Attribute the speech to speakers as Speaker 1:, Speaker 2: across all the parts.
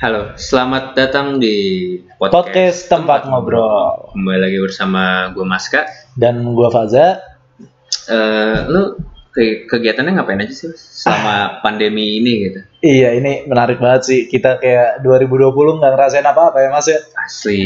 Speaker 1: Halo, selamat datang di
Speaker 2: Podcast Tempat Ngobrol.
Speaker 1: Kembali lagi bersama gue Maska.
Speaker 2: Dan gua Faza.
Speaker 1: Eh, lu ke kegiatannya ngapain aja sih selama pandemi ini gitu?
Speaker 2: Iya, ini menarik banget sih. Kita kayak 2020 nggak ngerasain apa-apa ya, Mas ya.
Speaker 1: Asli,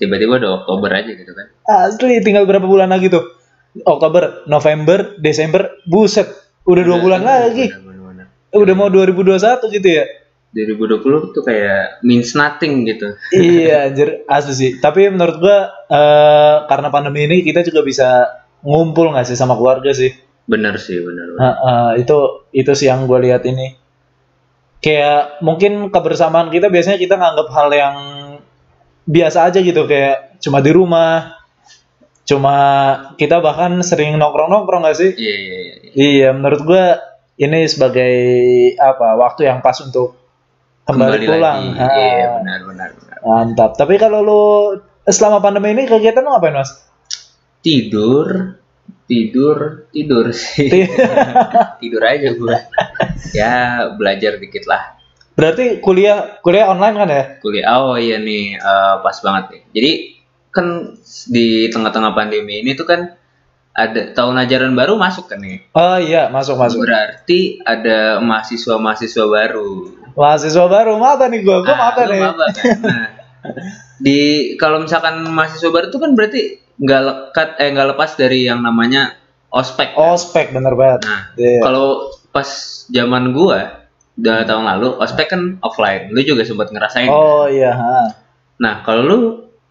Speaker 1: tiba-tiba udah Oktober aja gitu kan?
Speaker 2: Asli, tinggal berapa bulan lagi tuh? Oktober, November, Desember, buset. Udah dua bulan lagi.
Speaker 1: Bener-bener.
Speaker 2: Udah mau 2021 gitu ya.
Speaker 1: 2020 tuh kayak means nothing gitu.
Speaker 2: iya, anjir. Asli sih. Tapi menurut gua eh, karena pandemi ini kita juga bisa ngumpul nggak sih sama keluarga sih.
Speaker 1: Bener sih, bener. bener.
Speaker 2: Nah, eh, itu itu sih yang gue lihat ini. Kayak mungkin kebersamaan kita biasanya kita nganggap hal yang biasa aja gitu kayak cuma di rumah. Cuma kita bahkan sering nongkrong-nongkrong gak sih?
Speaker 1: Iya, iya, iya.
Speaker 2: Iya, menurut gue ini sebagai apa waktu yang pas untuk kembali, pulang.
Speaker 1: lagi.
Speaker 2: Ah,
Speaker 1: Iya, benar, benar, benar.
Speaker 2: Mantap. Tapi kalau lu selama pandemi ini kegiatan lu ngapain mas?
Speaker 1: Tidur, tidur, tidur sih. tidur aja gue. ya belajar dikit lah.
Speaker 2: Berarti kuliah kuliah online kan ya?
Speaker 1: kuliah oh iya nih eh, pas banget nih jadi kan di tengah-tengah pandemi ini tuh kan ada tahun ajaran baru masuk kan nih
Speaker 2: Oh iya masuk masuk.
Speaker 1: berarti ada mahasiswa-mahasiswa baru
Speaker 2: Mahasiswa baru mata nih gua, gua
Speaker 1: Nah,
Speaker 2: mata nih.
Speaker 1: kan? Nah, di kalau misalkan mahasiswa baru tuh kan berarti nggak lekat eh nggak lepas dari yang namanya ospek kan?
Speaker 2: Ospek bener banget.
Speaker 1: nah
Speaker 2: Iya.
Speaker 1: kalau pas zaman gua udah tahun lalu ospek kan offline lu juga sempat ngerasain
Speaker 2: Oh iya. ha.
Speaker 1: Nah, kalau lu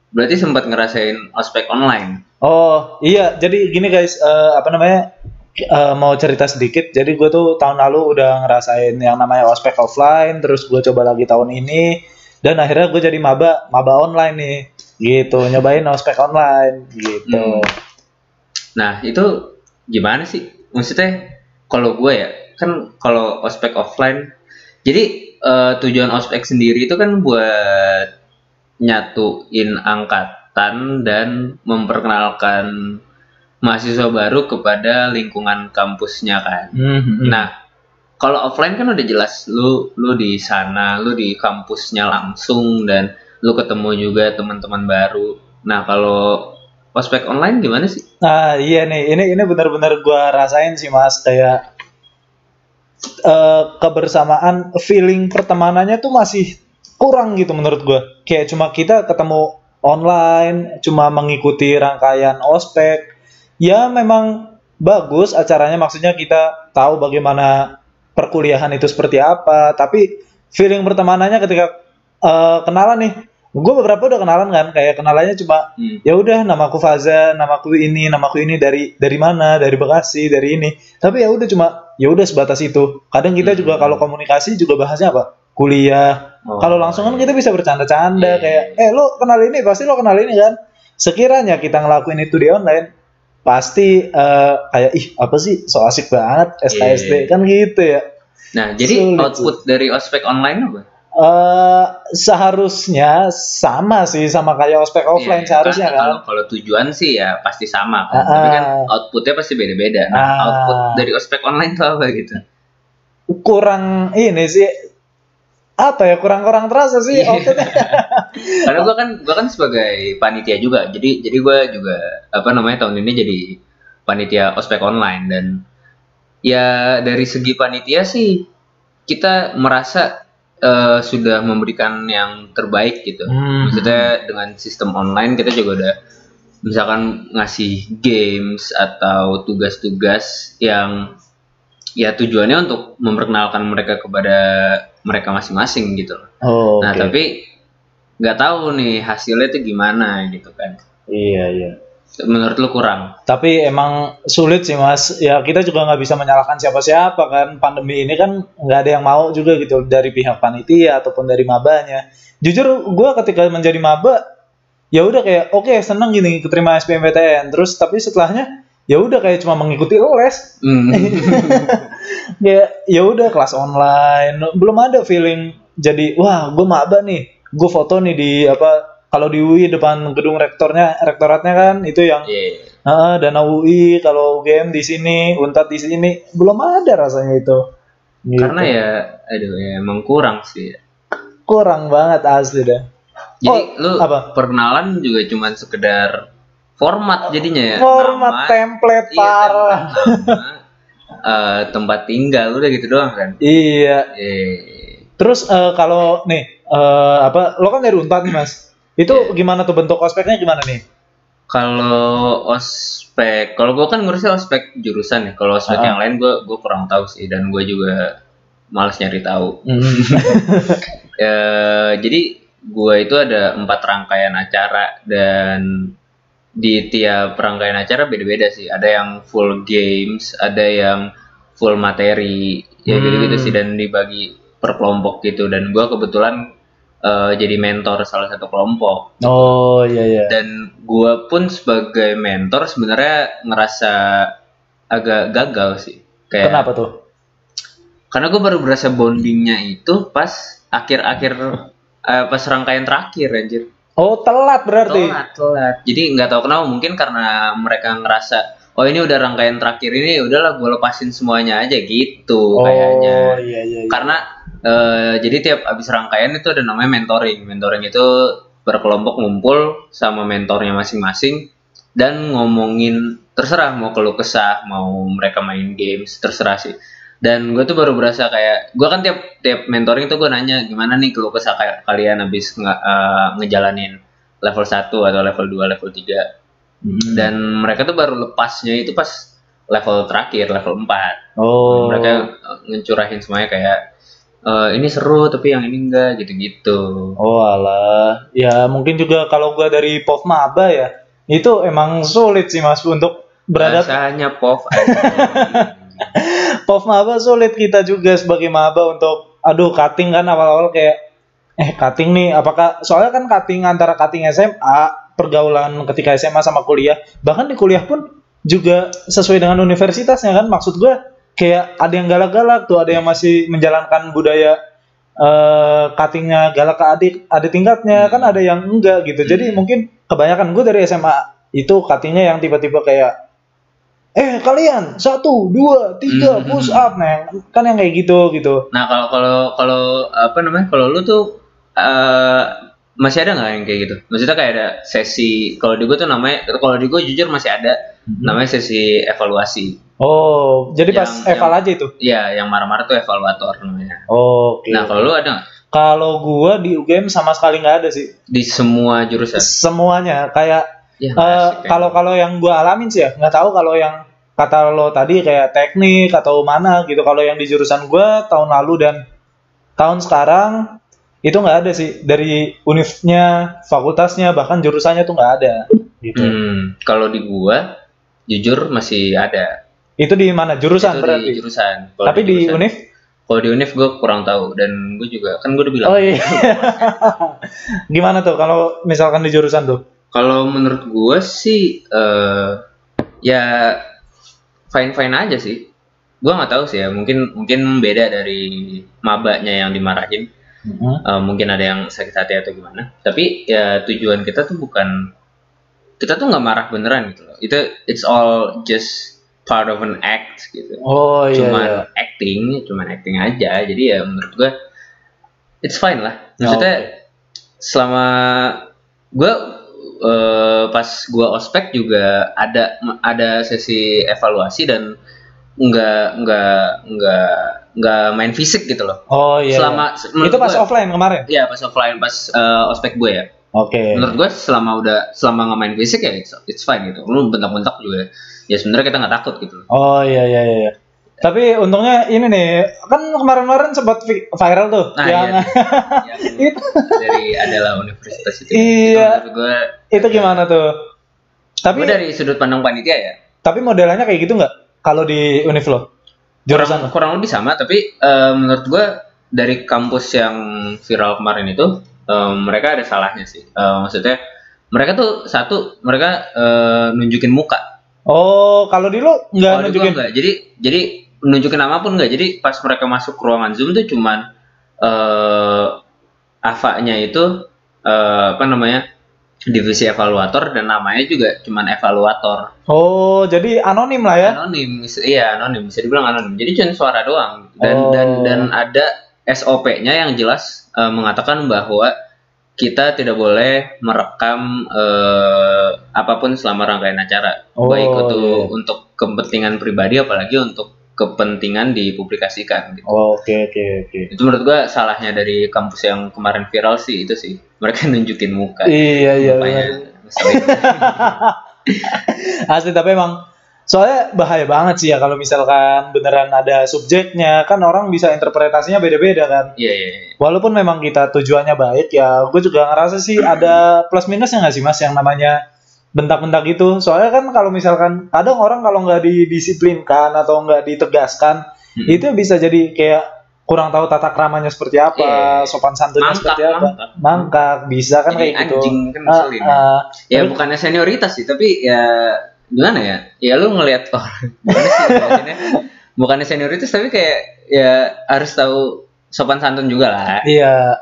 Speaker 1: berarti sempat ngerasain ospek online.
Speaker 2: Oh iya. Jadi gini guys, eh, apa namanya? eh, mau cerita sedikit. Jadi gue tuh tahun lalu udah ngerasain yang namanya ospek offline. Terus gue coba lagi tahun ini. Dan akhirnya gue jadi maba, maba online nih. Gitu, nyobain ospek online. Gitu.
Speaker 1: Hmm. Nah, itu gimana sih? Maksudnya kalau gue ya, kan kalau ospek offline, jadi eh, tujuan ospek sendiri itu kan buat nyatuin dan memperkenalkan mahasiswa baru kepada lingkungan kampusnya kan.
Speaker 2: Hmm, hmm, hmm.
Speaker 1: Nah, kalau offline kan udah jelas lu lu di sana, lu di kampusnya langsung dan lu ketemu juga teman-teman baru. Nah, kalau ospek online gimana sih?
Speaker 2: Nah, iya nih, ini ini benar-benar gua rasain sih Mas kayak eh, kebersamaan feeling pertemanannya tuh masih kurang gitu menurut gua. Kayak cuma kita ketemu online, cuma mengikuti rangkaian ospek. Ya memang bagus acaranya maksudnya kita tahu bagaimana perkuliahan itu seperti apa, tapi feeling pertemanannya ketika eh, kenalan nih, gue beberapa udah kenalan kan, kayak kenalannya cuma
Speaker 1: Hmm.
Speaker 2: ya udah namaku Faza, namaku ini, namaku ini dari dari mana, dari Bekasi, dari ini. Tapi ya udah cuma ya udah sebatas itu. Kadang kita
Speaker 1: Hmm.
Speaker 2: juga kalau komunikasi juga bahasnya apa? Kuliah.
Speaker 1: Oh,
Speaker 2: kalau langsung kan kita bisa bercanda-canda
Speaker 1: Iya.
Speaker 2: kayak eh lo kenal ini, pasti lo kenal ini kan. Sekiranya kita ngelakuin itu di online pasti eh, kayak ih apa sih so asik banget SKSD
Speaker 1: Iya.
Speaker 2: kan gitu ya.
Speaker 1: Nah, jadi
Speaker 2: Sulit,
Speaker 1: output dari ospek online apa?
Speaker 2: eh seharusnya sama sih sama kayak ospek offline
Speaker 1: Iya,
Speaker 2: seharusnya
Speaker 1: kan. Kalau, kalau tujuan sih ya pasti sama kan.
Speaker 2: Ah,
Speaker 1: Tapi kan
Speaker 2: ah.
Speaker 1: outputnya pasti beda-beda. Nah,
Speaker 2: Ah.
Speaker 1: output dari ospek online tuh apa gitu?
Speaker 2: kurang ini sih apa ya kurang-kurang terasa sih outfitnya.
Speaker 1: Karena gua kan gua kan sebagai panitia juga. Jadi jadi gua juga apa namanya tahun ini jadi panitia ospek online dan ya dari segi panitia sih kita merasa eh, sudah memberikan yang terbaik gitu.
Speaker 2: Hmm.
Speaker 1: Maksudnya dengan sistem online kita juga udah misalkan ngasih games atau tugas-tugas yang ya tujuannya untuk memperkenalkan mereka kepada mereka masing-masing gitu loh.
Speaker 2: Oh,
Speaker 1: Nah tapi nggak tahu nih hasilnya itu gimana gitu kan.
Speaker 2: iya iya.
Speaker 1: Menurut lu kurang?
Speaker 2: Tapi emang sulit sih mas. Ya kita juga nggak bisa menyalahkan siapa-siapa kan. Pandemi ini kan nggak ada yang mau juga gitu dari pihak panitia ataupun dari mabanya. Jujur gue ketika menjadi maba ya udah kayak oke seneng gini keterima SBMPTN. Terus tapi setelahnya ya udah kayak cuma mengikuti les.
Speaker 1: Hmm.
Speaker 2: ya ya udah kelas online belum ada feeling jadi wah gue maba nih gue foto nih di apa kalau di UI depan gedung rektornya rektoratnya kan itu yang
Speaker 1: Iya.
Speaker 2: ah, dana UI kalau UGM di sini untat di sini belum ada rasanya itu Gitu.
Speaker 1: Karena ya, aduh ya emang kurang sih.
Speaker 2: kurang banget asli dah.
Speaker 1: Jadi
Speaker 2: Oh,
Speaker 1: lu
Speaker 2: apa?
Speaker 1: perkenalan juga cuman sekedar format jadinya ya.
Speaker 2: Format
Speaker 1: Nama,
Speaker 2: template
Speaker 1: iya,
Speaker 2: parah.
Speaker 1: template nama, eh, tempat tinggal udah gitu doang kan.
Speaker 2: Iya.
Speaker 1: Eh,
Speaker 2: Terus eh, kalau nih eh, apa lo kan dari Unpad nih Mas. Itu gimana tuh bentuk ospeknya gimana nih?
Speaker 1: kalau ospek, kalau gua kan ngurusnya ospek jurusan ya. Kalau ospek
Speaker 2: Ah.
Speaker 1: yang lain gua gua kurang tahu sih dan gua juga males nyari tahu. Eh, jadi gua itu ada empat rangkaian acara dan di tiap rangkaian acara beda-beda sih. Ada yang full games, ada yang full materi, ya
Speaker 2: Hmm.
Speaker 1: gitu-gitu sih dan dibagi per kelompok gitu. Dan gua kebetulan eh, jadi mentor salah satu kelompok.
Speaker 2: Oh iya iya.
Speaker 1: Dan gua pun sebagai mentor sebenarnya ngerasa agak gagal sih. Kayak
Speaker 2: Kenapa tuh?
Speaker 1: karena gue baru berasa bondingnya itu pas akhir-akhir eh, pas rangkaian terakhir anjir
Speaker 2: Oh telat berarti.
Speaker 1: telat telat jadi nggak tahu kenapa mungkin karena mereka ngerasa oh ini udah rangkaian terakhir ini udahlah gue lepasin semuanya aja gitu
Speaker 2: Oh
Speaker 1: kayaknya
Speaker 2: iya iya. iya.
Speaker 1: karena eh, jadi tiap abis rangkaian itu ada namanya mentoring mentoring itu berkelompok ngumpul sama mentornya masing-masing dan ngomongin terserah mau keluh kesah mau mereka main games terserah sih dan gue tuh baru berasa kayak gue kan tiap tiap mentoring tuh gue nanya gimana nih keluh kesah kayak kalian abis nge- eh, ngejalanin level 1 atau level 2 level 3
Speaker 2: Hmm.
Speaker 1: dan mereka tuh baru lepasnya itu pas level terakhir level 4
Speaker 2: oh.
Speaker 1: mereka uh, ngecurahin semuanya kayak "Eh, ini seru tapi yang ini enggak gitu-gitu.
Speaker 2: Oh alah, ya mungkin juga kalau gua dari POV Maba ya, itu emang sulit sih mas untuk beradaptasi.
Speaker 1: Bahasanya pov
Speaker 2: POV Maba sulit kita juga sebagai Maba untuk, aduh cutting kan awal-awal kayak, eh cutting nih, apakah soalnya kan cutting antara cutting SMA, pergaulan ketika SMA sama kuliah, bahkan di kuliah pun juga sesuai dengan universitasnya kan, maksud gua kayak ada yang galak-galak tuh, ada yang masih menjalankan budaya eh cuttingnya galak ke adik adik tingkatnya kan ada yang enggak gitu jadi
Speaker 1: Hmm.
Speaker 2: mungkin kebanyakan gue dari SMA itu cuttingnya yang tiba-tiba kayak eh kalian satu dua tiga
Speaker 1: Hmm.
Speaker 2: push up nah yang- kan yang kayak gitu gitu
Speaker 1: Nah kalau kalau kalau apa namanya kalau lu tuh eh, masih ada nggak yang kayak gitu? Maksudnya kayak ada sesi kalau di gue tuh namanya kalau di gue jujur masih ada namanya sesi evaluasi.
Speaker 2: oh jadi pas
Speaker 1: Yang-
Speaker 2: eval
Speaker 1: yang-
Speaker 2: aja itu
Speaker 1: Iya yang marah-marah tuh evaluator namanya.
Speaker 2: oke
Speaker 1: Nah kalau lu ada nggak
Speaker 2: kalau gua di UGM sama sekali nggak ada sih
Speaker 1: di semua jurusan?
Speaker 2: semuanya kayak
Speaker 1: Ya,
Speaker 2: Eh,
Speaker 1: asik, kayak
Speaker 2: kalau kalau yang gue alamin sih ya nggak tahu kalau yang kata lo tadi kayak teknik atau mana gitu. Kalau yang di jurusan gue tahun lalu dan tahun sekarang itu nggak ada sih. Dari univnya fakultasnya bahkan jurusannya tuh nggak ada gitu.
Speaker 1: Hmm, kalau di gua jujur masih ada.
Speaker 2: itu di mana? Jurusan
Speaker 1: Itu
Speaker 2: berarti?
Speaker 1: di jurusan.
Speaker 2: Tapi di
Speaker 1: jurusan-
Speaker 2: univ?
Speaker 1: Kalau di univ gue kurang tahu. Dan gue juga kan gue udah bilang.
Speaker 2: oh iya. Gimana tuh kalau misalkan di jurusan tuh?
Speaker 1: Kalau menurut gue sih eh ya fine fine aja sih. Gue nggak tahu sih ya mungkin mungkin beda dari mabanya yang dimarahin. Eh, mungkin ada yang sakit hati atau gimana. Tapi ya tujuan kita tuh bukan kita tuh nggak marah beneran gitu loh. Itu it's all just part of an act gitu.
Speaker 2: oh iya,
Speaker 1: cuman
Speaker 2: iya.
Speaker 1: acting, cuman acting aja. Jadi ya menurut gue it's fine lah. Maksudnya selama gue eh, pas gue ospek juga ada ada sesi evaluasi dan nggak nggak nggak nggak main fisik gitu loh.
Speaker 2: oh iya,
Speaker 1: selama
Speaker 2: iya. itu pas
Speaker 1: gua-
Speaker 2: offline kemarin
Speaker 1: Iya pas offline pas eh, ospek gue ya.
Speaker 2: oke
Speaker 1: Menurut gue selama udah selama nggak main fisik ya it's, it's fine gitu. Lu bentak-bentak juga ya sebenarnya kita nggak takut gitu.
Speaker 2: Oh iya iya iya. Tapi untungnya ini nih, kan kemarin-kemarin sempat vi- viral tuh
Speaker 1: Nah,
Speaker 2: yang
Speaker 1: iya. Yang
Speaker 2: Itu.
Speaker 1: dari adalah universitas itu.
Speaker 2: Iya.
Speaker 1: Itu gue
Speaker 2: itu gimana tuh? Tapi
Speaker 1: Gue dari sudut pandang panitia ya.
Speaker 2: tapi modelannya kayak gitu nggak? Kalau di univ lo? Jurusan
Speaker 1: Kurang, kurang lebih sama, tapi eh, menurut gue dari kampus yang viral kemarin itu eh, mereka ada salahnya sih. Eh, maksudnya mereka tuh satu mereka eh, nunjukin muka.
Speaker 2: Oh, kalau di lo nggak nunjukin?
Speaker 1: enggak. Jadi jadi nunjukin nama pun enggak. Jadi pas mereka masuk ruangan Zoom tuh cuman eh AVA-nya itu eh, apa namanya? divisi evaluator dan namanya juga cuman evaluator.
Speaker 2: Oh, jadi anonim lah ya?
Speaker 1: Anonim, iya anonim, bisa dibilang anonim. Jadi cuma suara doang dan
Speaker 2: Oh.
Speaker 1: dan dan ada SOP-nya yang jelas eh, mengatakan bahwa kita tidak boleh merekam eh, apa pun selama rangkaian acara,
Speaker 2: Oh,
Speaker 1: baik itu
Speaker 2: iya.
Speaker 1: untuk kepentingan pribadi apalagi untuk kepentingan dipublikasikan. Gitu.
Speaker 2: Oh, Oke oke oke.
Speaker 1: Itu menurut gua salahnya dari kampus yang kemarin viral sih itu sih mereka nunjukin muka.
Speaker 2: Iya iya.
Speaker 1: Mukanya
Speaker 2: benar.
Speaker 1: ngeselin.
Speaker 2: Asli tapi emang soalnya bahaya banget sih ya kalau misalkan beneran ada subjeknya kan orang bisa interpretasinya beda-beda kan.
Speaker 1: Iya iya. iya.
Speaker 2: Walaupun memang kita tujuannya baik ya, gue juga ngerasa sih ada plus minusnya nggak sih mas yang namanya bentak-bentak itu. Soalnya kan kalau misalkan kadang orang kalau nggak didisiplinkan atau nggak ditegaskan,
Speaker 1: Hmm.
Speaker 2: itu bisa jadi kayak kurang tahu tata keramanya seperti apa,
Speaker 1: Iya.
Speaker 2: sopan santunnya
Speaker 1: Mangkak,
Speaker 2: seperti apa,
Speaker 1: mangkak.
Speaker 2: mangkak bisa kan
Speaker 1: Jadi
Speaker 2: kayak gitu.
Speaker 1: anjing kan ngeselin.
Speaker 2: ah.
Speaker 1: ya
Speaker 2: Tapi-
Speaker 1: bukannya senioritas sih tapi ya gimana ya ya lu ngelihat orang gimana sih jelasinnya? bukannya senioritas tapi kayak ya harus tahu sopan santun juga lah
Speaker 2: Iya.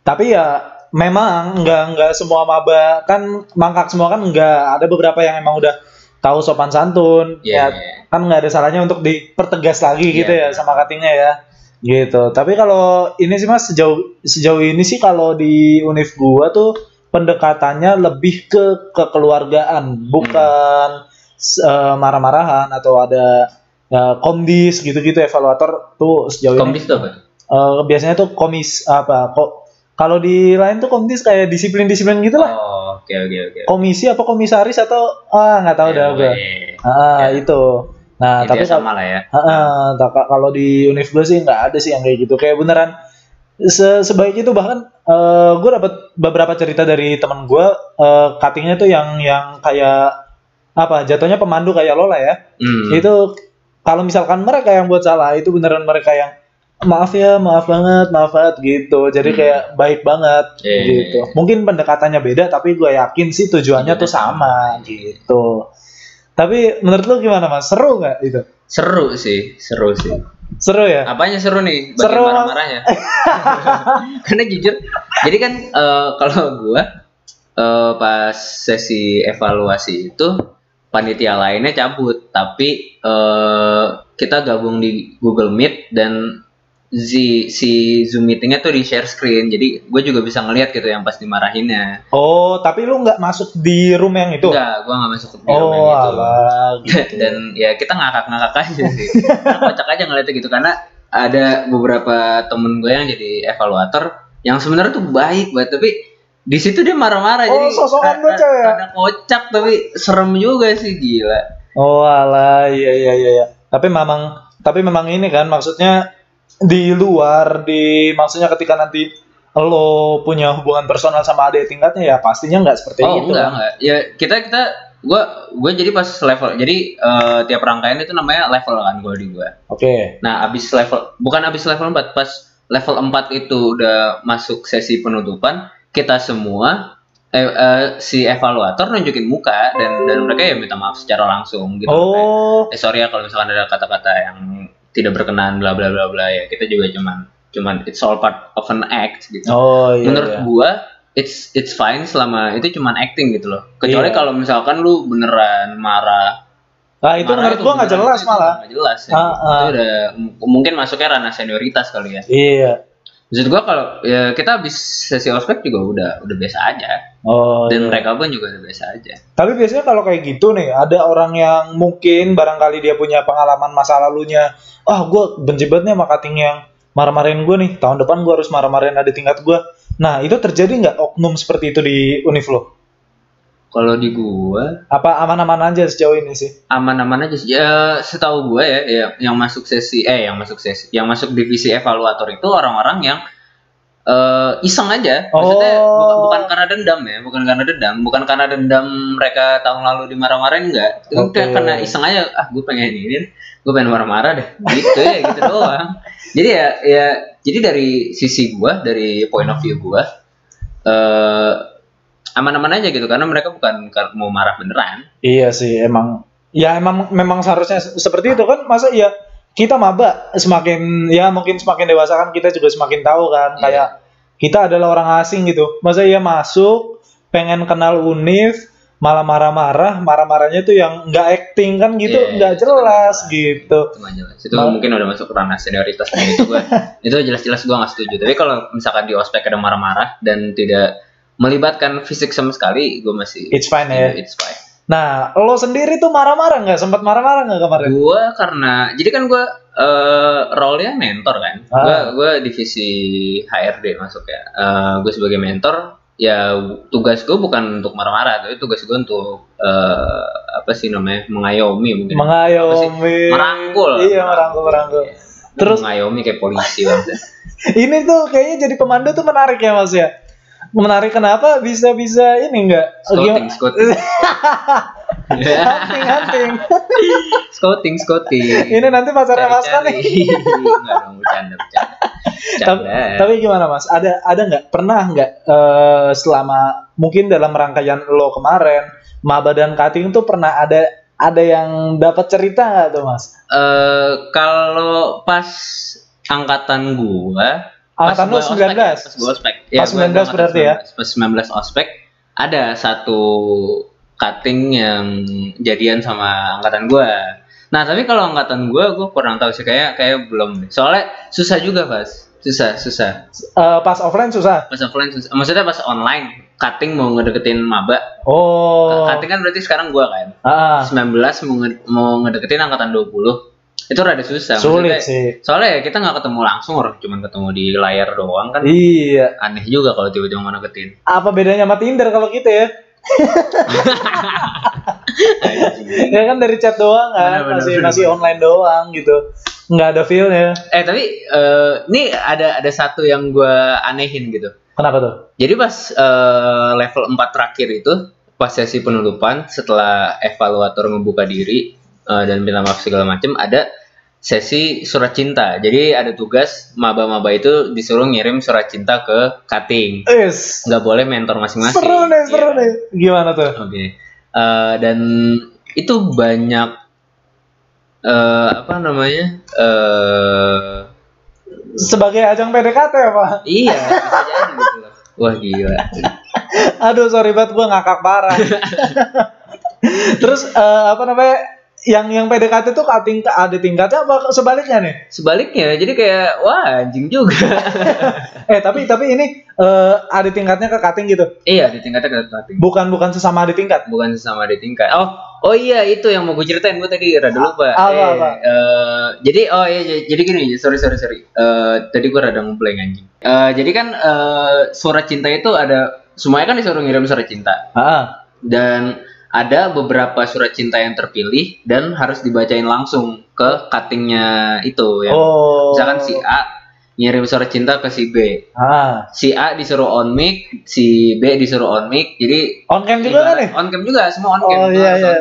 Speaker 2: Tapi ya memang nggak nggak semua maba kan mangkak semua kan nggak ada beberapa yang emang udah tahu sopan santun.
Speaker 1: Iya,
Speaker 2: Ya, kan nggak ada salahnya untuk dipertegas lagi gitu
Speaker 1: Iya.
Speaker 2: ya sama cuttingnya ya. Gitu. Tapi kalau ini sih Mas sejauh sejauh ini sih kalau di univ gua tuh pendekatannya lebih ke kekeluargaan, bukan s- eh, marah-marahan atau ada ya, komdis gitu-gitu evaluator tuh sejauh ini
Speaker 1: komdis tuh apa
Speaker 2: Eh, biasanya tuh komis apa kok kalau di lain tuh komdis kayak disiplin-disiplin gitu lah.
Speaker 1: oh oke oke oke
Speaker 2: Komisi apa komisaris atau ah nggak tahu
Speaker 1: Ya,
Speaker 2: dah gue. Ah
Speaker 1: Ya.
Speaker 2: itu. Nah,
Speaker 1: intinya
Speaker 2: tapi kalau
Speaker 1: sama lah ya
Speaker 2: ah, tak- kalau di univ gue sih nggak ada sih yang kayak gitu. Kayak beneran se sebaik itu bahkan eh gue dapat beberapa cerita dari teman gue eh cuttingnya tuh yang yang kayak apa jatuhnya pemandu kayak Lola ya
Speaker 1: Hmm.
Speaker 2: itu kalau misalkan mereka yang buat salah itu beneran mereka yang maaf ya maaf banget maaf banget gitu. Jadi
Speaker 1: Hmm.
Speaker 2: kayak baik banget
Speaker 1: Iya,
Speaker 2: gitu.
Speaker 1: iya,
Speaker 2: mungkin pendekatannya beda tapi gue yakin sih tujuannya tuh sama gitu. Tapi menurut lu gimana mas? Seru nggak itu?
Speaker 1: Seru sih seru sih.
Speaker 2: Seru ya?
Speaker 1: Apanya seru nih? Bagian
Speaker 2: Seru,
Speaker 1: marah-marahnya. Karena jujur jadi kan eh, kalau gua eh, pas sesi evaluasi itu panitia lainnya cabut. Tapi eh, kita gabung di Google Meet dan si, si Zoom meetingnya tuh di share screen. Jadi gue juga bisa ngeliat gitu yang pas dimarahinnya.
Speaker 2: Oh tapi lu nggak masuk di room yang itu?
Speaker 1: Enggak gue nggak masuk ke film yang
Speaker 2: oh
Speaker 1: itu.
Speaker 2: alah gitu.
Speaker 1: Dan ya kita ngakak-ngakak aja sih. Kocak aja ngeliatnya gitu. Karena ada beberapa temen gue yang jadi evaluator yang sebenarnya tuh baik banget tapi di situ dia marah-marah.
Speaker 2: Oh,
Speaker 1: jadi
Speaker 2: sosokan
Speaker 1: ada-
Speaker 2: ya?
Speaker 1: ada kocak tapi serem juga sih gila.
Speaker 2: Oh alah, iya iya iya. iya. Tapi memang tapi memang ini kan maksudnya di luar di maksudnya ketika nanti lo punya hubungan personal sama adik tingkatnya ya pastinya nggak seperti
Speaker 1: oh
Speaker 2: itu.
Speaker 1: enggak
Speaker 2: kan.
Speaker 1: enggak ya kita kita gue gue jadi pas level jadi eh, tiap rangkaian itu namanya level kan gue di gue
Speaker 2: Oke.
Speaker 1: Nah, abis level bukan abis level 4, pas level 4 itu udah masuk sesi penutupan, kita semua eh, eh, si evaluator nunjukin muka dan dan mereka ya minta maaf secara langsung gitu. Kayak,
Speaker 2: Oh,
Speaker 1: eh sorry ya kalau misalkan ada kata-kata yang tidak berkenan bla bla bla bla ya. Kita juga cuman cuman it's all part of an act gitu.
Speaker 2: oh iya.
Speaker 1: Menurut
Speaker 2: iya.
Speaker 1: gua it's it's fine selama itu cuman acting gitu loh. Kecuali
Speaker 2: Iya.
Speaker 1: kalau misalkan lu beneran marah
Speaker 2: Nah, itu
Speaker 1: Marah
Speaker 2: menurut gua nggak jelas
Speaker 1: itu
Speaker 2: malah.
Speaker 1: nggak jelas ya.
Speaker 2: Ah, ah.
Speaker 1: Itu udah mungkin masuknya ranah senioritas kali ya.
Speaker 2: Iya.
Speaker 1: Maksud gua kalau ya kita habis sesi ospek juga udah udah biasa aja
Speaker 2: Oh.
Speaker 1: dan
Speaker 2: iya.
Speaker 1: mereka pun juga udah biasa aja.
Speaker 2: Tapi biasanya kalau kayak gitu nih, ada orang yang mungkin barangkali dia punya pengalaman masa lalunya. Ah, gue benci banget nih sama cutting yang marah-marahin gue nih. Tahun depan gue harus marah-marahin ada tingkat gue. Nah, itu terjadi nggak oknum seperti itu di univ lo?
Speaker 1: Kalau di gua
Speaker 2: Apa aman-aman aja sejauh ini sih?
Speaker 1: aman-aman aja sih. Ya setahu gua ya, ya yang masuk sesi eh yang masuk sesi yang masuk divisi evaluator itu orang-orang yang eh, iseng aja. Maksudnya
Speaker 2: Oh.
Speaker 1: bukan, bukan karena dendam ya, bukan karena dendam, bukan karena dendam mereka tahun lalu dimarah-marahin enggak. Itu
Speaker 2: Oke.
Speaker 1: karena iseng aja, ah gue pengen ini, gue pengen marah-marah deh. Gitu ya, gitu doang. Jadi ya ya jadi dari sisi gua, dari point of view gua eh aman-aman aja gitu karena mereka bukan mau marah beneran.
Speaker 2: Iya sih, emang ya emang memang seharusnya se- seperti itu kan. Masa ya kita maba semakin ya mungkin semakin dewasa kan kita juga semakin tahu kan
Speaker 1: Iya.
Speaker 2: kayak kita adalah orang asing gitu. Masa ya masuk pengen kenal univ malah marah-marah marah-marahnya tuh yang nggak acting kan gitu
Speaker 1: Iya,
Speaker 2: nggak
Speaker 1: itu
Speaker 2: jelas
Speaker 1: kan
Speaker 2: gitu
Speaker 1: itu jelas itu
Speaker 2: Mal-
Speaker 1: mungkin udah masuk ke ranah senioritas dan itu gua itu jelas-jelas gua nggak setuju tapi kalau misalkan di ospek ada marah-marah dan tidak melibatkan fisik sama sekali gua masih
Speaker 2: it's fine ya.
Speaker 1: It's fine.
Speaker 2: Nah lo sendiri tuh marah-marah nggak? Sempat marah-marah nggak kemarin?
Speaker 1: Gua karena jadi kan gua eh role-nya mentor kan.
Speaker 2: Ah.
Speaker 1: gua gua divisi HRD masuk ya Eh, gua sebagai mentor ya tugas gua bukan untuk marah-marah tapi tugas gua untuk eh, apa sih namanya mengayomi mungkin.
Speaker 2: Mengayomi.
Speaker 1: Merangkul.
Speaker 2: Iya merangkul merangkul.
Speaker 1: Terus
Speaker 2: Terus-
Speaker 1: mengayomi kayak polisi
Speaker 2: ini tuh kayaknya jadi pemandu tuh menarik ya mas ya menarik kenapa bisa bisa ini enggak
Speaker 1: Scouting, scouting.
Speaker 2: hunting hunting
Speaker 1: scouting, scouting.
Speaker 2: ini nanti pacarnya mas kan nih.
Speaker 1: Enggak dong, bercanda, bercanda.
Speaker 2: tapi, tapi gimana mas ada ada nggak pernah nggak eh, selama mungkin dalam rangkaian lo kemarin maba dan cutting tuh pernah ada ada yang dapat cerita nggak tuh mas
Speaker 1: Eh, kalau pas angkatan gua
Speaker 2: Angkatan lu
Speaker 1: gua
Speaker 2: 19?
Speaker 1: ospek ya, pas gua ospek. Ya,
Speaker 2: Pas
Speaker 1: gua-
Speaker 2: 19
Speaker 1: gua angkatan
Speaker 2: berarti ya?
Speaker 1: 19. pas 19 ospek. Ada satu cutting yang jadian sama angkatan gua. Nah tapi kalau angkatan gua gua kurang tahu sih. Kayak kayak belum. Soalnya susah juga pas susah susah.
Speaker 2: Eh, pas offline susah?
Speaker 1: Pas offline susah. Maksudnya pas online cutting mau ngedeketin maba.
Speaker 2: Oh.
Speaker 1: Cutting kan berarti sekarang gua kan.
Speaker 2: Ah,
Speaker 1: 19 mau, nge- mau ngedeketin angkatan 20 itu rada susah
Speaker 2: sulit
Speaker 1: Maksudnya-
Speaker 2: sih.
Speaker 1: soalnya ya kita nggak ketemu langsung orang cuma ketemu di layar doang kan.
Speaker 2: Iya.
Speaker 1: Aneh juga kalau tiba-tiba mau deketin.
Speaker 2: Apa bedanya sama Tinder kalau kita ya? Ya kan dari chat doang kan
Speaker 1: Bener, bener,
Speaker 2: masih
Speaker 1: bener,
Speaker 2: masih
Speaker 1: bener.
Speaker 2: online doang gitu. Nggak ada feelnya.
Speaker 1: Eh tapi eh, ini ada ada satu yang gue anehin gitu.
Speaker 2: Kenapa tuh?
Speaker 1: Jadi pas eh, level 4 terakhir itu pas sesi penutupan setelah evaluator membuka diri eh, dan minta maaf segala macam ada sesi surat cinta jadi ada tugas maba-maba itu disuruh ngirim surat cinta ke cutting
Speaker 2: Is
Speaker 1: nggak boleh mentor masing-masing
Speaker 2: seru deh seru
Speaker 1: Iya.
Speaker 2: deh gimana tuh
Speaker 1: Oke. Eh, dan itu banyak eh apa namanya? eh
Speaker 2: sebagai ajang PDKT apa
Speaker 1: iya, bisa jadi gitu loh. Wah gila.
Speaker 2: aduh sorry banget gue ngakak parah terus eh, apa namanya yang yang PDKT tuh cutting ada tingkatnya apa sebaliknya nih
Speaker 1: Sebaliknya, jadi kayak wah anjing juga.
Speaker 2: eh tapi tapi ini eh, ada tingkatnya ke cutting gitu
Speaker 1: iya, di tingkatnya ke cutting.
Speaker 2: bukan bukan sesama di tingkat
Speaker 1: Bukan sesama di tingkat. Oh, oh iya itu yang mau gue ceritain gue tadi rada lupa.
Speaker 2: Apa,
Speaker 1: Eh,
Speaker 2: apa?
Speaker 1: eh, jadi oh iya jadi gini, sorry sorry sorry. Eh, tadi gue rada ngeblank anjing. Eh, jadi kan eh, surat cinta itu ada semuanya kan disuruh ngirim surat cinta.
Speaker 2: ah
Speaker 1: dan ada beberapa surat cinta yang terpilih dan harus dibacain langsung ke cuttingnya itu ya.
Speaker 2: oh
Speaker 1: Misalkan si A ngirim surat cinta ke si B,
Speaker 2: ah
Speaker 1: si A disuruh on mic, si B disuruh on mic, jadi
Speaker 2: on cam juga kan nih
Speaker 1: on cam juga semua on cam.
Speaker 2: oh iya iya.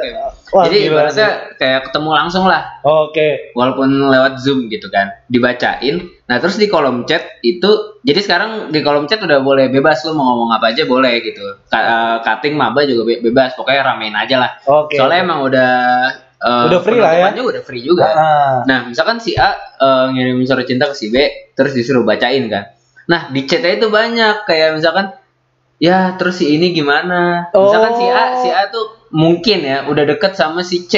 Speaker 2: Wah,
Speaker 1: jadi ibaratnya kayak ketemu langsung lah,
Speaker 2: oke
Speaker 1: walaupun lewat zoom gitu kan, dibacain. Nah terus di kolom chat itu, jadi sekarang di kolom chat udah boleh bebas lo mau ngomong apa aja boleh gitu. Ka- eh, cutting maba juga be- bebas, pokoknya ramein aja lah.
Speaker 2: oke
Speaker 1: Soalnya emang udah eh,
Speaker 2: Udah free lah ya.
Speaker 1: udah free juga.
Speaker 2: ah
Speaker 1: Nah, misalkan si A eh, ngirim surat cinta ke si B, terus disuruh bacain kan. Nah, di chatnya itu banyak kayak misalkan ya terus si ini gimana? Misalkan si A,
Speaker 2: Oh.
Speaker 1: si A tuh mungkin ya udah deket sama si C.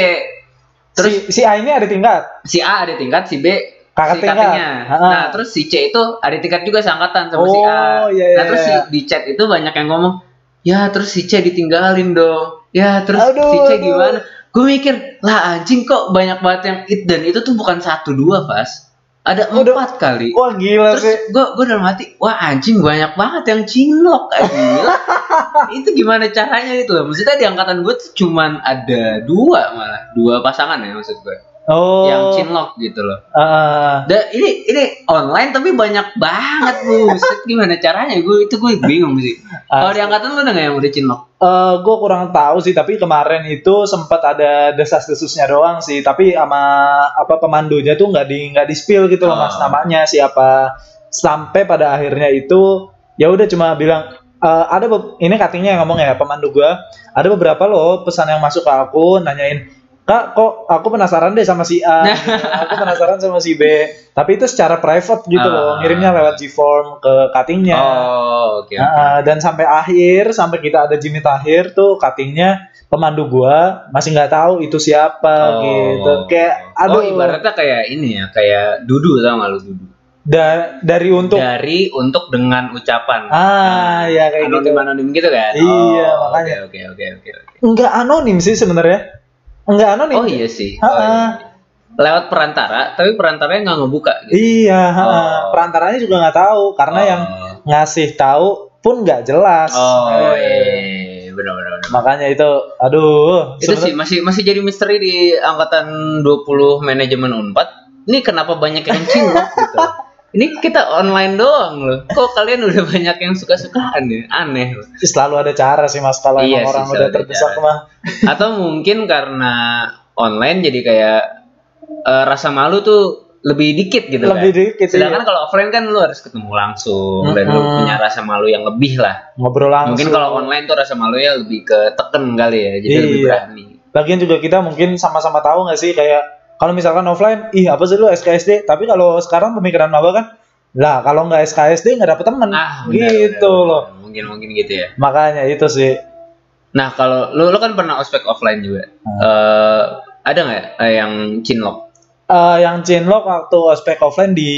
Speaker 1: Terus
Speaker 2: si si A ini ada tingkat
Speaker 1: si A ada tingkat, si B
Speaker 2: Kakak
Speaker 1: si kakaknya.
Speaker 2: Ha-ha.
Speaker 1: Nah, terus si C itu ada tingkat juga seangkatan sama si A.
Speaker 2: Oh, iya, iya,
Speaker 1: nah, terus si,
Speaker 2: iya.
Speaker 1: di chat itu banyak yang ngomong, "Ya, terus si C ditinggalin dong." Ya, terus
Speaker 2: Aduh,
Speaker 1: si C
Speaker 2: aduh.
Speaker 1: gimana? Gue mikir, "Lah anjing kok banyak banget yang it dan itu tuh bukan satu dua, Pas. Ada
Speaker 2: Udah.
Speaker 1: empat kali."
Speaker 2: wah gila
Speaker 1: Terus
Speaker 2: sih
Speaker 1: gue gue dalam hati, wah anjing banyak banget yang cinlok eh, gila. itu gimana caranya itu loh? Maksudnya di angkatan gue tuh cuman ada dua malah, dua pasangan ya maksud gue.
Speaker 2: Oh.
Speaker 1: Yang cinlok gitu loh.
Speaker 2: ah
Speaker 1: Da, ini ini online tapi banyak banget buset gimana caranya? Gue itu gue bingung sih. Kalau di angkatan lu udah nggak yang udah cinlok
Speaker 2: Eh, gue kurang tahu sih tapi kemarin itu sempat ada desas-desusnya doang sih. Tapi sama apa pemandunya tuh nggak di nggak di spill gitu loh
Speaker 1: Oh.
Speaker 2: mas namanya siapa. Sampai pada akhirnya itu ya udah cuma bilang eh, ada ini cuttingnya yang ngomong ya pemandu gue ada beberapa loh pesan yang masuk ke aku. Nanyain kak kok aku penasaran deh sama si A aku penasaran sama si B tapi itu secara private gitu loh
Speaker 1: Ah.
Speaker 2: ngirimnya lewat G-form ke cuttingnya
Speaker 1: Oh, oke. oke.
Speaker 2: Nah, dan sampai akhir sampai kita ada Jimmy Tahir tuh cuttingnya pemandu gua masih nggak tahu itu siapa
Speaker 1: Oh.
Speaker 2: gitu kayak
Speaker 1: Oh,
Speaker 2: aduh
Speaker 1: ibaratnya kayak ini ya, kayak dudu tau gak lu dudu?
Speaker 2: da- dari untuk
Speaker 1: Dari untuk dengan ucapan.
Speaker 2: ah ya kayak gitu
Speaker 1: anonim anonim gitu kan?
Speaker 2: Iya,
Speaker 1: Oh,
Speaker 2: makanya.
Speaker 1: Oke, oke, oke, oke.
Speaker 2: nggak anonim sih sebenarnya nggak anonim
Speaker 1: Oh iya sih.
Speaker 2: Ha-ha.
Speaker 1: Oh, iya. Lewat perantara, tapi perantaranya nggak ngebuka. Gitu.
Speaker 2: iya ha-ha.
Speaker 1: Oh.
Speaker 2: perantaranya juga nggak tahu karena yang
Speaker 1: Oh.
Speaker 2: ngasih tahu pun nggak jelas
Speaker 1: Oh,
Speaker 2: Eh,
Speaker 1: iya, benar, benar, benar.
Speaker 2: makanya itu aduh
Speaker 1: Itu sih masih masih jadi misteri di angkatan 20 manajemen Unpad. Ini kenapa banyak yang cinlok gitu? Ini kita online doang loh. Kok kalian udah banyak yang suka-sukaan nih? Aneh
Speaker 2: selalu ada cara sih mas kalau
Speaker 1: Iya
Speaker 2: emang orang udah terdesak
Speaker 1: cara.
Speaker 2: mah
Speaker 1: Atau mungkin karena online jadi kayak eh, rasa malu tuh lebih dikit gitu
Speaker 2: lebih
Speaker 1: kan.
Speaker 2: dikit
Speaker 1: Sedangkan
Speaker 2: iya.
Speaker 1: kalau offline kan lu harus ketemu langsung dan lu punya rasa malu yang lebih lah.
Speaker 2: ngobrol langsung
Speaker 1: Mungkin kalau online tuh rasa malunya lebih ke teken kali ya, jadi lebih
Speaker 2: Iya.
Speaker 1: berani.
Speaker 2: Lagian juga kita mungkin sama-sama tahu nggak sih kayak kalau misalkan offline, ih apa sih lu SKSD? Tapi kalau sekarang pemikiran maba kan, lah kalau nggak SKSD nggak dapet temen,
Speaker 1: Ah, benar,
Speaker 2: gitu
Speaker 1: benar,
Speaker 2: loh.
Speaker 1: Mungkin mungkin gitu ya.
Speaker 2: Makanya itu sih.
Speaker 1: Nah, kalau lu lu kan pernah ospek offline juga.
Speaker 2: Hmm.
Speaker 1: Eh, ada nggak eh, yang cinlok?
Speaker 2: Eh, yang Cinlok waktu ospek offline di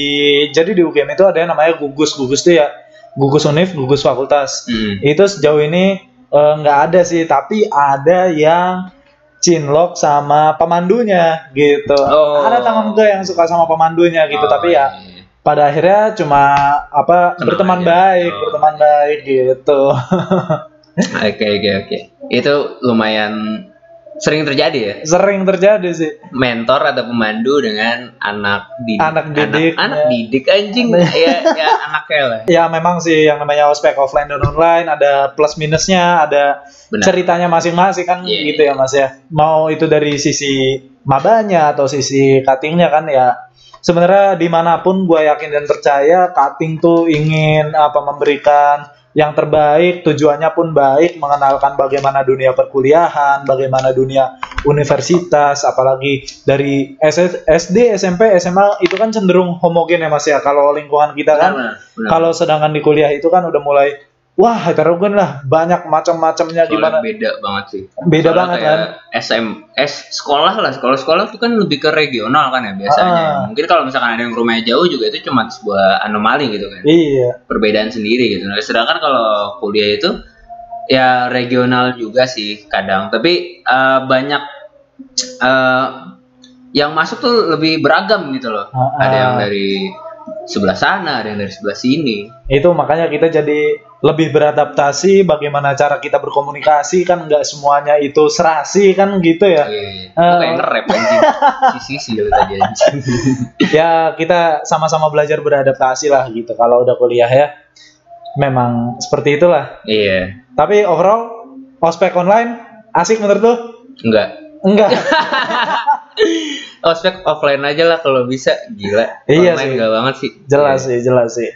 Speaker 2: jadi di UGM itu ada yang namanya gugus gugus tuh ya gugus univ gugus fakultas
Speaker 1: Hmm.
Speaker 2: itu sejauh ini nggak ada sih tapi ada yang cinlok sama pemandunya gitu
Speaker 1: Oh.
Speaker 2: ada teman gue yang suka sama pemandunya gitu
Speaker 1: Oh,
Speaker 2: tapi ya
Speaker 1: iya.
Speaker 2: pada akhirnya cuma apa berteman
Speaker 1: aja.
Speaker 2: baik
Speaker 1: Oh.
Speaker 2: berteman baik gitu
Speaker 1: Oke oke oke. Itu lumayan sering terjadi ya.
Speaker 2: sering terjadi sih
Speaker 1: Mentor atau pemandu dengan anak didik.
Speaker 2: Anak didik,
Speaker 1: Anak,
Speaker 2: ya.
Speaker 1: didik anjing. ya ya anaknya lah.
Speaker 2: ya memang sih yang namanya ospek offline dan online ada plus minusnya ada
Speaker 1: Benar.
Speaker 2: ceritanya masing-masing kan
Speaker 1: Iya.
Speaker 2: gitu ya mas ya mau itu dari sisi mabanya atau sisi cuttingnya kan ya sebenarnya di mana pun gue yakin dan percaya cutting tuh ingin apa memberikan yang terbaik tujuannya pun baik mengenalkan bagaimana dunia perkuliahan bagaimana dunia universitas apalagi dari SS SD SMP SMA itu kan cenderung homogen ya mas ya kalau lingkungan kita kan
Speaker 1: Benar, benar.
Speaker 2: kalau sedangkan di kuliah itu kan udah mulai wah heterogen lah banyak macam-macamnya gimana
Speaker 1: beda banget sih.
Speaker 2: beda
Speaker 1: Soalnya
Speaker 2: banget kan
Speaker 1: SM, S sekolah lah, sekolah-sekolah itu kan lebih ke regional kan ya biasanya.
Speaker 2: Ah.
Speaker 1: Mungkin kalau misalkan ada yang rumahnya jauh juga itu cuma sebuah anomali gitu kan.
Speaker 2: iya
Speaker 1: Perbedaan sendiri gitu. Nah, sedangkan kalau kuliah itu ya regional juga sih kadang, tapi eh, banyak eh, yang masuk tuh lebih beragam gitu loh.
Speaker 2: Ah,
Speaker 1: Ada yang
Speaker 2: ah.
Speaker 1: dari sebelah sana, ada yang dari sebelah sini.
Speaker 2: itu makanya kita jadi lebih beradaptasi bagaimana cara kita berkomunikasi kan nggak semuanya itu serasi kan gitu ya
Speaker 1: Iya, kayak anjing. Lu tadi anjing.
Speaker 2: ya kita sama-sama belajar beradaptasi lah gitu kalau udah kuliah ya memang seperti itulah
Speaker 1: Iya,
Speaker 2: tapi overall ospek online asik menurut lu
Speaker 1: enggak.
Speaker 2: enggak
Speaker 1: Ospek offline aja lah kalau bisa, gila.
Speaker 2: Iya
Speaker 1: Online
Speaker 2: sih.
Speaker 1: enggak banget sih.
Speaker 2: jelas
Speaker 1: Iya.
Speaker 2: sih jelas sih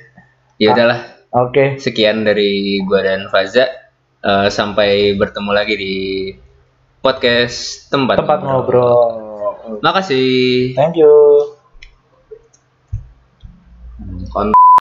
Speaker 1: Ya udahlah,
Speaker 2: oke
Speaker 1: sekian dari gua dan Faza. Eh, sampai bertemu lagi di podcast tempat,
Speaker 2: tempat ngobrol
Speaker 1: Makasih.
Speaker 2: thank you